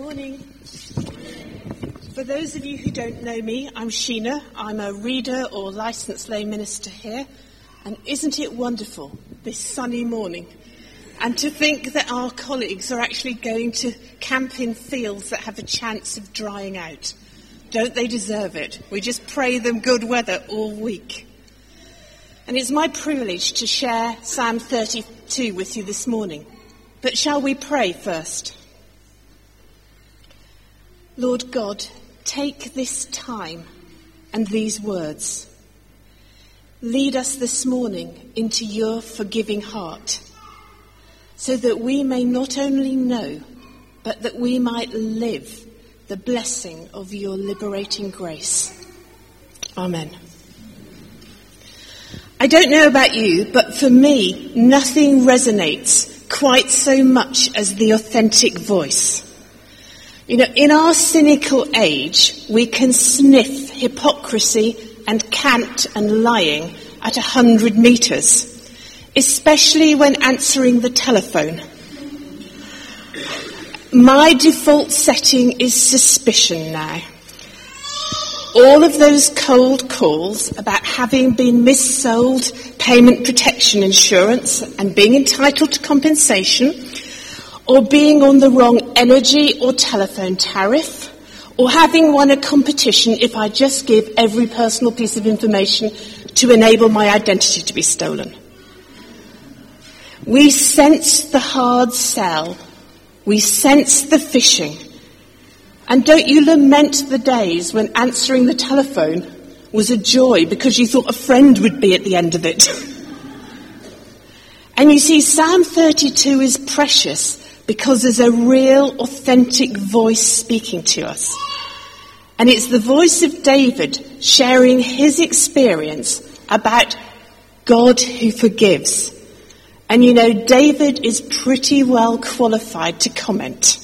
Morning. For those of you who don't know me, I'm Sheenagh. I'm a reader or licensed lay minister here. And isn't it wonderful this sunny morning? And to think that our colleagues are actually going to camp in fields that have a chance of drying out. Don't they deserve it? We just pray them good weather all week. And it's my privilege to share Psalm 32 with you this morning. But shall we pray first? Lord God, take this time and these words. Lead us this morning into your forgiving heart so that we may not only know, but that we might live the blessing of your liberating grace. Amen. I don't know about you, but for me, nothing resonates quite so much as the authentic voice. You know, in our cynical age, we can sniff hypocrisy and cant and lying at a hundred metres, especially when answering the telephone. My default setting is suspicion now. All of those cold calls about having been missold payment protection insurance and being entitled to compensation or being on the wrong energy or telephone tariff, or having won a competition if I just give every personal piece of information to enable my identity to be stolen. We sense the hard sell. We sense the phishing. And don't you lament the days when answering the telephone was a joy because you thought a friend would be at the end of it? and you see, Psalm 32 is precious because there's a real, authentic voice speaking to us. And it's the voice of David sharing his experience about God who forgives. And you know, David is pretty well qualified to comment.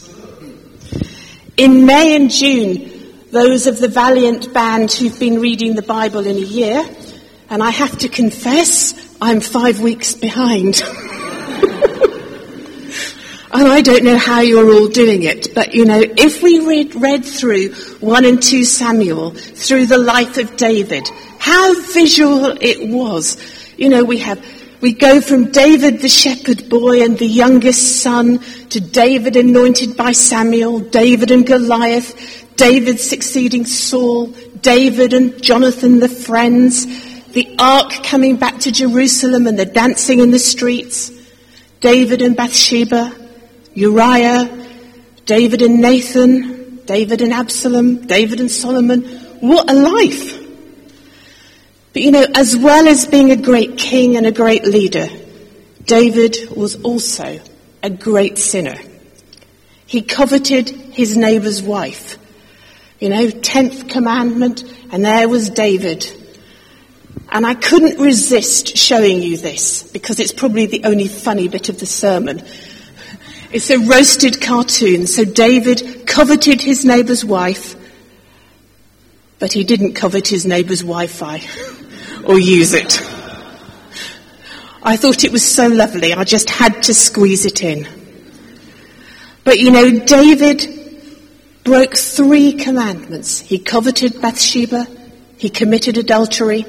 In May and June, those of the Valiant band who've been reading the Bible in a year, and I have to confess, I'm five weeks behind. And I don't know how you're all doing it, but you know, if we read, read through 1 and 2 Samuel, through the life of David, how visual it was. You know, we have, we go from David the shepherd boy and the youngest son to David anointed by Samuel, David and Goliath, David succeeding Saul, David and Jonathan the friends, the ark coming back to Jerusalem and the dancing in the streets, David and Bathsheba, Uriah, David and Nathan, David and Absalom, David and Solomon. What a life! But you know, as well as being a great king and a great leader, David was also a great sinner. He coveted his neighbor's wife. You know, tenth commandment, and there was David. And I couldn't resist showing you this because it's probably the only funny bit of the sermon. It's a roasted cartoon. So David coveted his neighbour's wife, but he didn't covet his neighbour's Wi-Fi or use it. I thought it was so lovely, I just had to squeeze it in. But you know, David broke three commandments. He coveted Bathsheba, he committed adultery,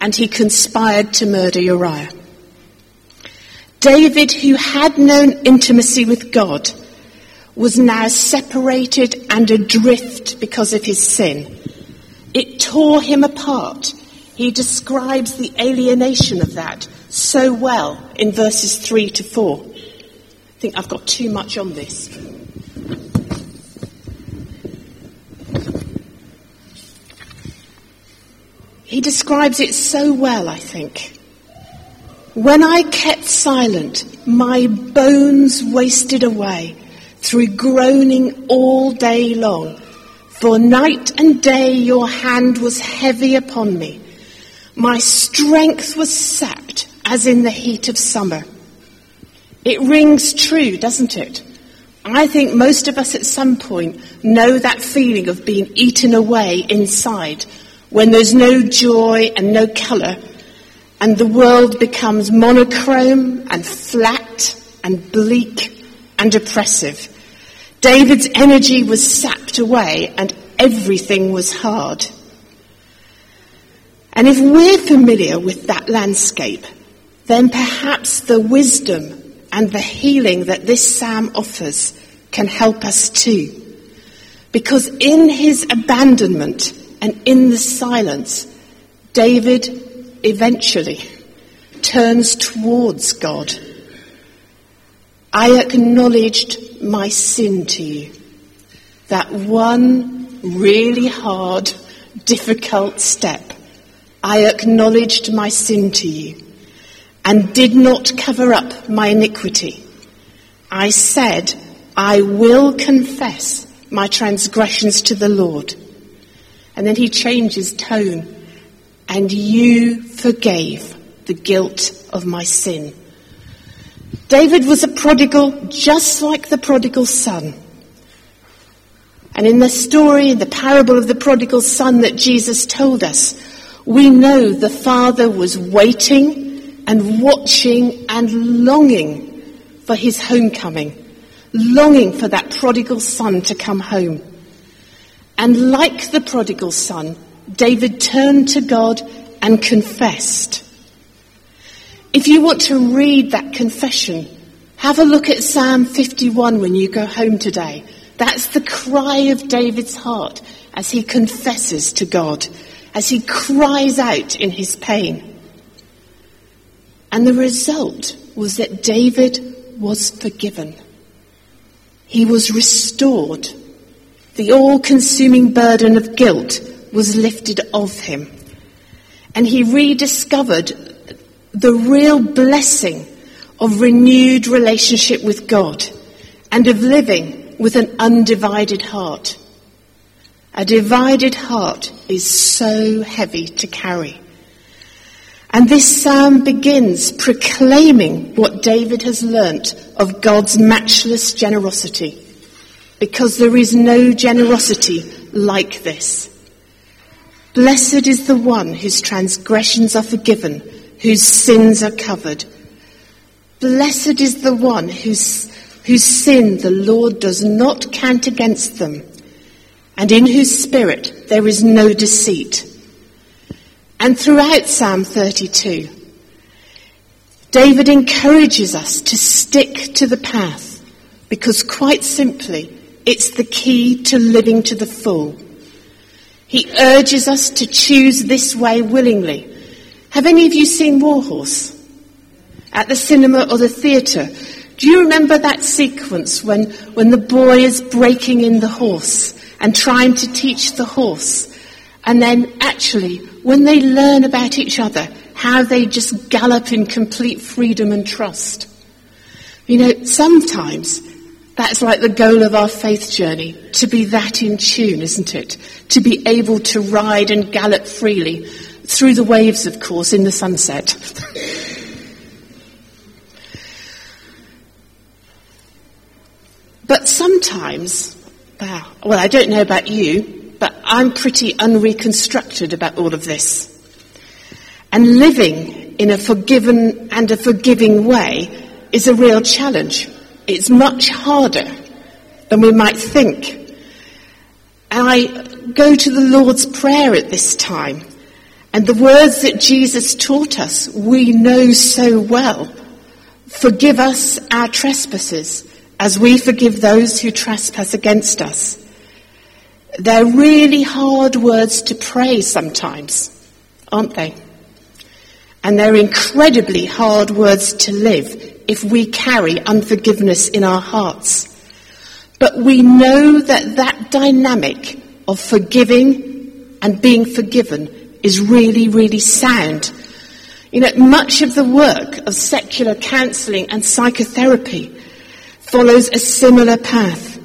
and he conspired to murder Uriah. David, who had known intimacy with God, was now separated and adrift because of his sin. It tore him apart. He describes the alienation of that so well in verses 3 to 4. I think I've got too much on this. He describes it so well, I think. When I kept silent, my bones wasted away through groaning all day long. For night and day your hand was heavy upon me. My strength was sapped as in the heat of summer. It rings true, doesn't it? I think most of us at some point know that feeling of being eaten away inside when there's no joy and no colour and the world becomes monochrome and flat and bleak and oppressive. David's energy was sapped away and everything was hard. And if we're familiar with that landscape, then perhaps the wisdom and the healing that this psalm offers can help us too. Because in his abandonment and in the silence, David eventually turns towards God. I acknowledged my sin to you. That one really hard, difficult step. I acknowledged my sin to you and did not cover up my iniquity. I said, I will confess my transgressions to the Lord. And then he changes tone. And you forgave the guilt of my sin. David was a prodigal just like the prodigal son. And in the story, in the parable of the prodigal son that Jesus told us, we know the father was waiting and watching and longing for his homecoming, longing for that prodigal son to come home. And like the prodigal son, David turned to God and confessed. If you want to read that confession, have a look at Psalm 51 when you go home today. That's the cry of David's heart as he confesses to God, as he cries out in his pain. And the result was that David was forgiven. He was restored. The all consuming burden of guilt was lifted off him. And he rediscovered the real blessing of renewed relationship with God and of living with an undivided heart. A divided heart is so heavy to carry. And this psalm begins proclaiming what David has learnt of God's matchless generosity, because there is no generosity like this. Blessed is the one whose transgressions are forgiven, whose sins are covered. Blessed is the one whose, whose sin the Lord does not count against them, and in whose spirit there is no deceit. And throughout Psalm 32, David encourages us to stick to the path because quite simply, it's the key to living to the full. He urges us to choose this way willingly. Have any of you seen Warhorse? At the cinema or the theatre? Do you remember that sequence when, when the boy is breaking in the horse and trying to teach the horse? And then actually when they learn about each other, how they just gallop in complete freedom and trust. You know, sometimes that's like the goal of our faith journey, to be that in tune, isn't it? To be able to ride and gallop freely through the waves, of course, in the sunset. but sometimes, well, I don't know about you, but I'm pretty unreconstructed about all of this. And living in a forgiven and a forgiving way is a real challenge. It's much harder than we might think. And I go to the Lord's Prayer at this time, and the words that Jesus taught us, we know so well. Forgive us our trespasses as we forgive those who trespass against us. They're really hard words to pray sometimes, aren't they? And they're incredibly hard words to live if we carry unforgiveness in our hearts. But we know that that dynamic of forgiving and being forgiven is really, really sound. You know, much of the work of secular counselling and psychotherapy follows a similar path.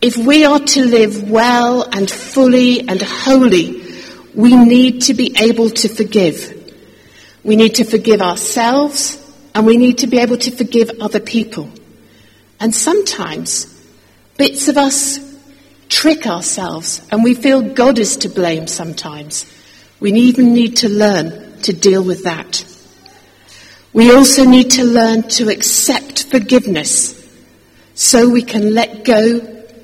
If we are to live well and fully and wholly, we need to be able to forgive. We need to forgive ourselves and we need to be able to forgive other people. And sometimes bits of us trick ourselves and we feel God is to blame sometimes. We even need to learn to deal with that. We also need to learn to accept forgiveness so we can let go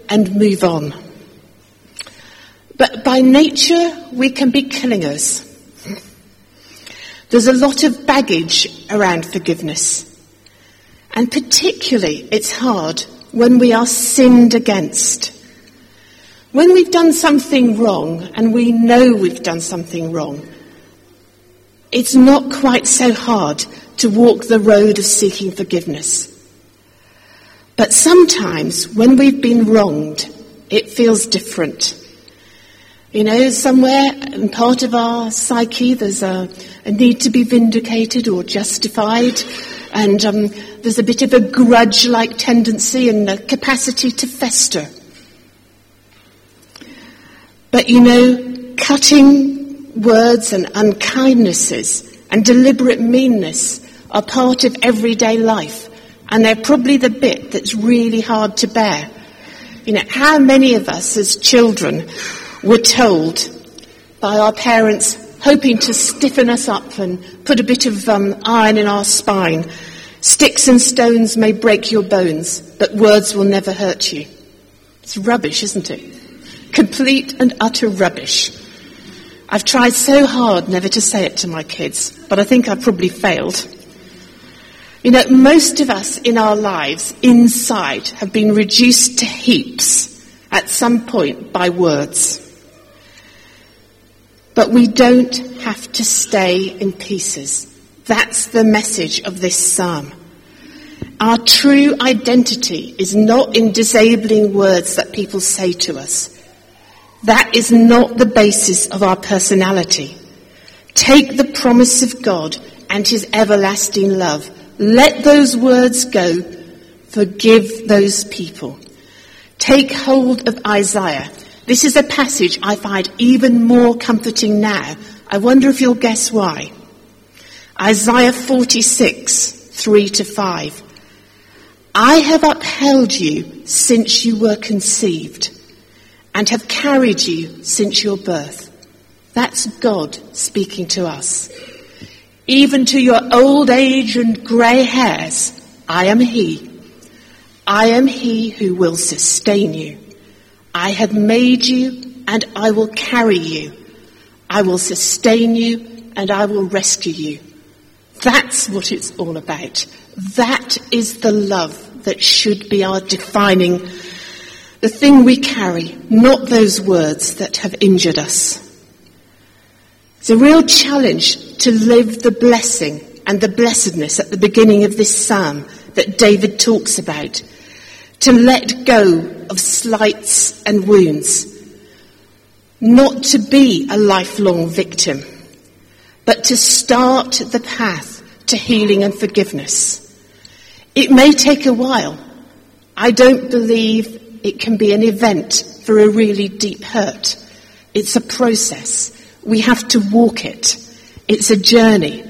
and move on. But by nature, we can be clingers. There's a lot of baggage around forgiveness. And particularly, it's hard when we are sinned against. When we've done something wrong and we know we've done something wrong, it's not quite so hard to walk the road of seeking forgiveness. But sometimes when we've been wronged, it feels different. You know, somewhere in part of our psyche, there's a, a need to be vindicated or justified, and um, there's a bit of a grudge-like tendency and a capacity to fester. But you know, cutting words and unkindnesses and deliberate meanness are part of everyday life, and they're probably the bit that's really hard to bear. You know, how many of us as children were told by our parents, hoping to stiffen us up and put a bit of um, iron in our spine. Sticks and stones may break your bones, but words will never hurt you. It's rubbish, isn't it? Complete and utter rubbish. I've tried so hard never to say it to my kids, but I think I've probably failed. You know, most of us in our lives inside have been reduced to heaps at some point by words. But we don't have to stay in pieces. That's the message of this psalm. Our true identity is not in disabling words that people say to us. That is not the basis of our personality. Take the promise of God and his everlasting love. Let those words go. Forgive those people. Take hold of Isaiah this is a passage I find even more comforting now. I wonder if you'll guess why. Isaiah 46, 3 to 5. I have upheld you since you were conceived and have carried you since your birth. That's God speaking to us. Even to your old age and grey hairs, I am He. I am He who will sustain you. I have made you and I will carry you. I will sustain you and I will rescue you. That's what it's all about. That is the love that should be our defining, the thing we carry, not those words that have injured us. It's a real challenge to live the blessing and the blessedness at the beginning of this psalm that David talks about to let go of slights and wounds, not to be a lifelong victim, but to start the path to healing and forgiveness. It may take a while. I don't believe it can be an event for a really deep hurt. It's a process. We have to walk it. It's a journey.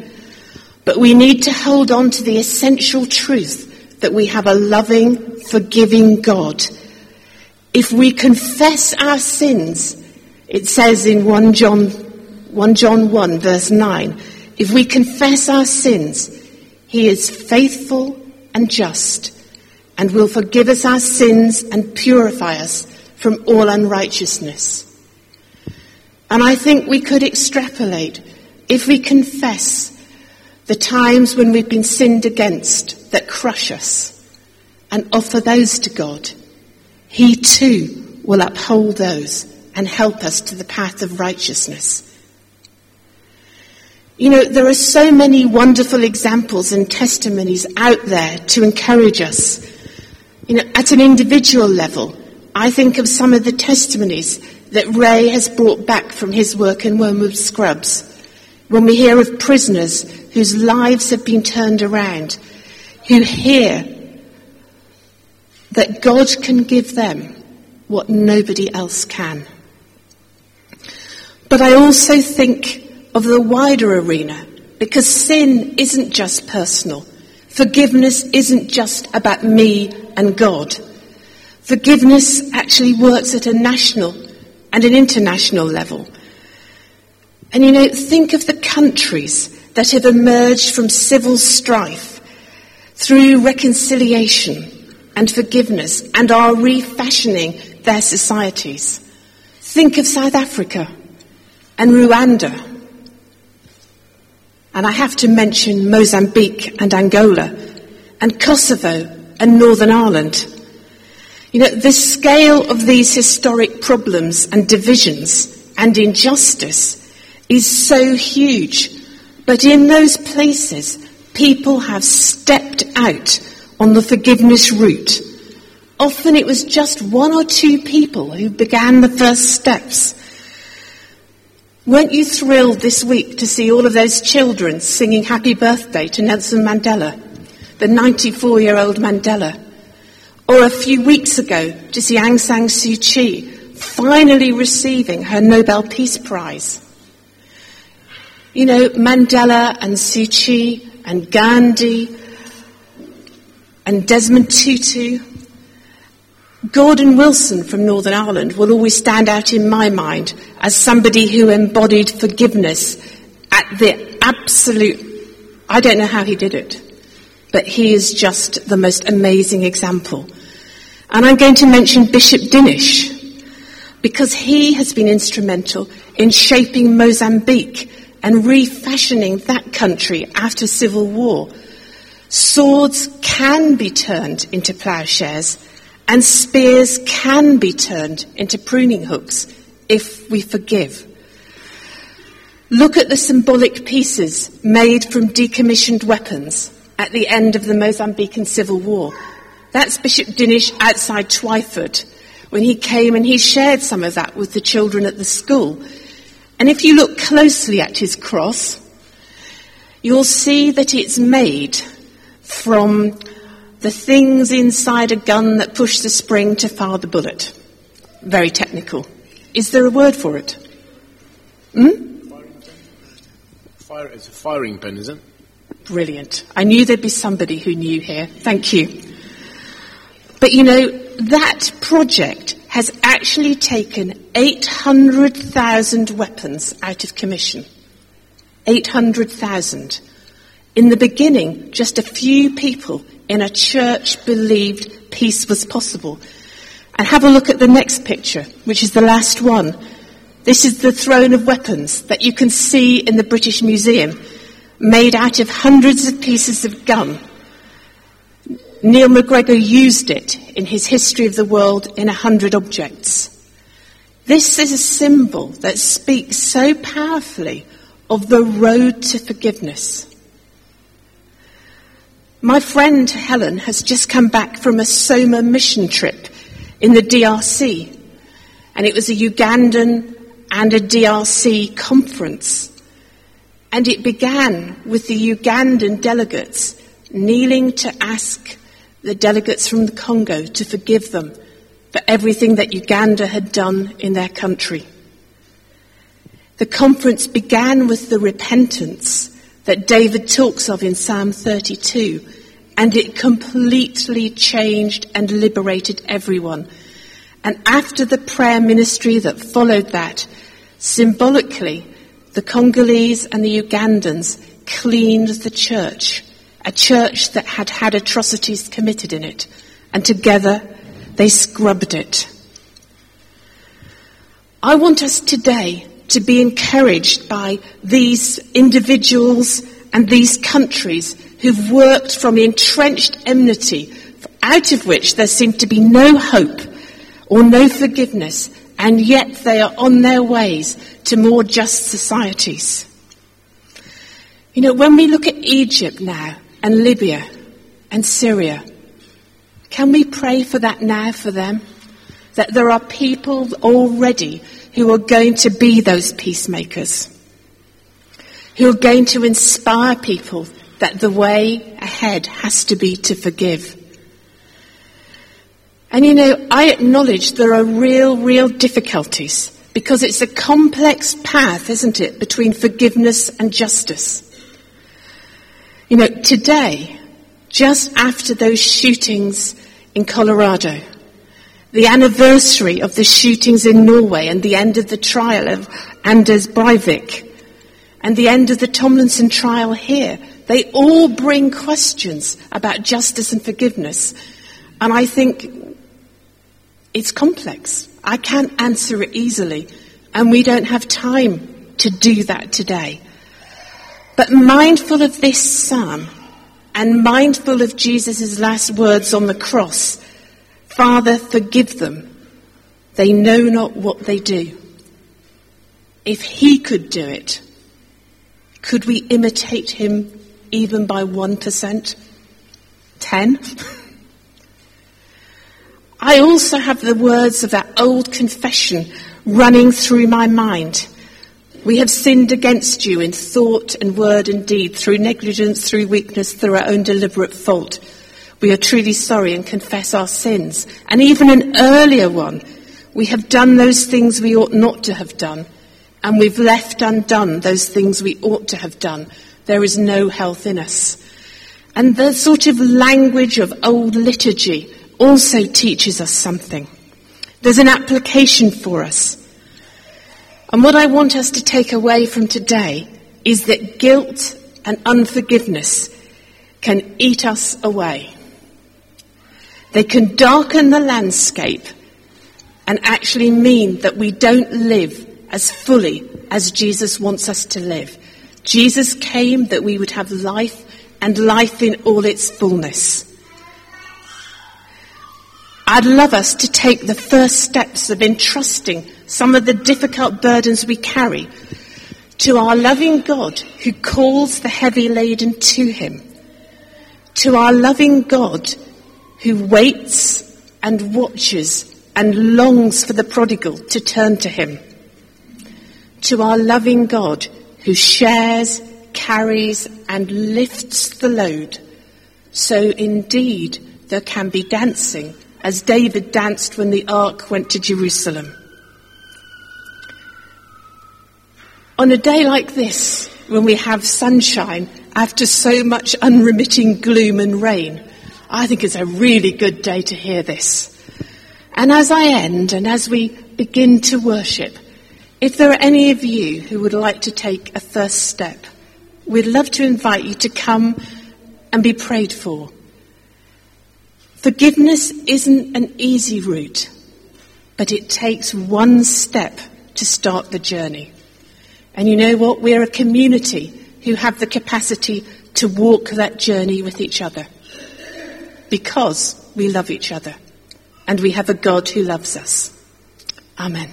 But we need to hold on to the essential truth that we have a loving, forgiving God. If we confess our sins, it says in 1 John, 1 John 1 verse 9, if we confess our sins, he is faithful and just and will forgive us our sins and purify us from all unrighteousness. And I think we could extrapolate if we confess the times when we've been sinned against that crush us and offer those to God, He too will uphold those and help us to the path of righteousness. You know, there are so many wonderful examples and testimonies out there to encourage us. You know, at an individual level, I think of some of the testimonies that Ray has brought back from his work in Wormwood Scrubs. When we hear of prisoners whose lives have been turned around, who hear that God can give them what nobody else can. But I also think of the wider arena because sin isn't just personal. Forgiveness isn't just about me and God. Forgiveness actually works at a national and an international level. And you know, think of the countries that have emerged from civil strife through reconciliation and forgiveness and are refashioning their societies. Think of South Africa and Rwanda. And I have to mention Mozambique and Angola and Kosovo and Northern Ireland. You know, the scale of these historic problems and divisions and injustice is so huge. But in those places, people have stepped out on the forgiveness route. Often it was just one or two people who began the first steps. Weren't you thrilled this week to see all of those children singing happy birthday to Nelson Mandela, the 94 year old Mandela? Or a few weeks ago to see Aung San Suu Kyi finally receiving her Nobel Peace Prize. You know, Mandela and Suu Kyi and Gandhi and Desmond Tutu. Gordon Wilson from Northern Ireland will always stand out in my mind as somebody who embodied forgiveness at the absolute, I don't know how he did it, but he is just the most amazing example. And I'm going to mention Bishop Dinis because he has been instrumental in shaping Mozambique and refashioning that country after civil war. Swords can be turned into plowshares and spears can be turned into pruning hooks if we forgive. Look at the symbolic pieces made from decommissioned weapons at the end of the Mozambican civil war. That's Bishop Dinis outside Twyford when he came and he shared some of that with the children at the school. And if you look closely at his cross, you'll see that it's made from the things inside a gun that push the spring to fire the bullet. Very technical. Is there a word for it? Hmm? Fire, it's a firing pin, isn't it? Brilliant. I knew there'd be somebody who knew here. Thank you. But you know, that project has actually taken 800,000 weapons out of commission. 800,000. In the beginning, just a few people in a church believed peace was possible. And have a look at the next picture, which is the last one. This is the throne of weapons that you can see in the British Museum, made out of hundreds of pieces of gum Neil MacGregor used it in his History of the World in a hundred objects. This is a symbol that speaks so powerfully of the road to forgiveness. My friend Helen has just come back from a Soma mission trip in the DRC, and it was a Ugandan and a DRC conference. And it began with the Ugandan delegates kneeling to ask the delegates from the Congo to forgive them for everything that Uganda had done in their country. The conference began with the repentance that David talks of in Psalm 32, and it completely changed and liberated everyone. And after the prayer ministry that followed that, symbolically, the Congolese and the Ugandans cleaned the church a church that had had atrocities committed in it, and together they scrubbed it. I want us today to be encouraged by these individuals and these countries who've worked from the entrenched enmity, out of which there seemed to be no hope or no forgiveness, and yet they are on their ways to more just societies. You know, when we look at Egypt now, and Libya and Syria. Can we pray for that now for them? That there are people already who are going to be those peacemakers, who are going to inspire people that the way ahead has to be to forgive. And you know, I acknowledge there are real, real difficulties because it's a complex path, isn't it, between forgiveness and justice. You know, today, just after those shootings in Colorado, the anniversary of the shootings in Norway and the end of the trial of Anders Breivik and the end of the Tomlinson trial here, they all bring questions about justice and forgiveness. And I think it's complex. I can't answer it easily, and we don't have time to do that today. But mindful of this psalm and mindful of Jesus' last words on the cross, Father, forgive them. They know not what they do. If he could do it, could we imitate him even by 1%? 10? I also have the words of that old confession running through my mind. We have sinned against you in thought and word and deed, through negligence, through weakness, through our own deliberate fault. We are truly sorry and confess our sins. And even an earlier one, we have done those things we ought not to have done, and we've left undone those things we ought to have done. There is no health in us. And the sort of language of old liturgy also teaches us something. There's an application for us. And what I want us to take away from today is that guilt and unforgiveness can eat us away. They can darken the landscape and actually mean that we don't live as fully as Jesus wants us to live. Jesus came that we would have life and life in all its fullness. I'd love us to take the first steps of entrusting some of the difficult burdens we carry to our loving God who calls the heavy laden to him, to our loving God who waits and watches and longs for the prodigal to turn to him, to our loving God who shares, carries and lifts the load. So indeed there can be dancing as David danced when the ark went to Jerusalem. On a day like this, when we have sunshine after so much unremitting gloom and rain, I think it's a really good day to hear this. And as I end and as we begin to worship, if there are any of you who would like to take a first step, we'd love to invite you to come and be prayed for. Forgiveness isn't an easy route, but it takes one step to start the journey. And you know what? We're a community who have the capacity to walk that journey with each other because we love each other and we have a God who loves us. Amen.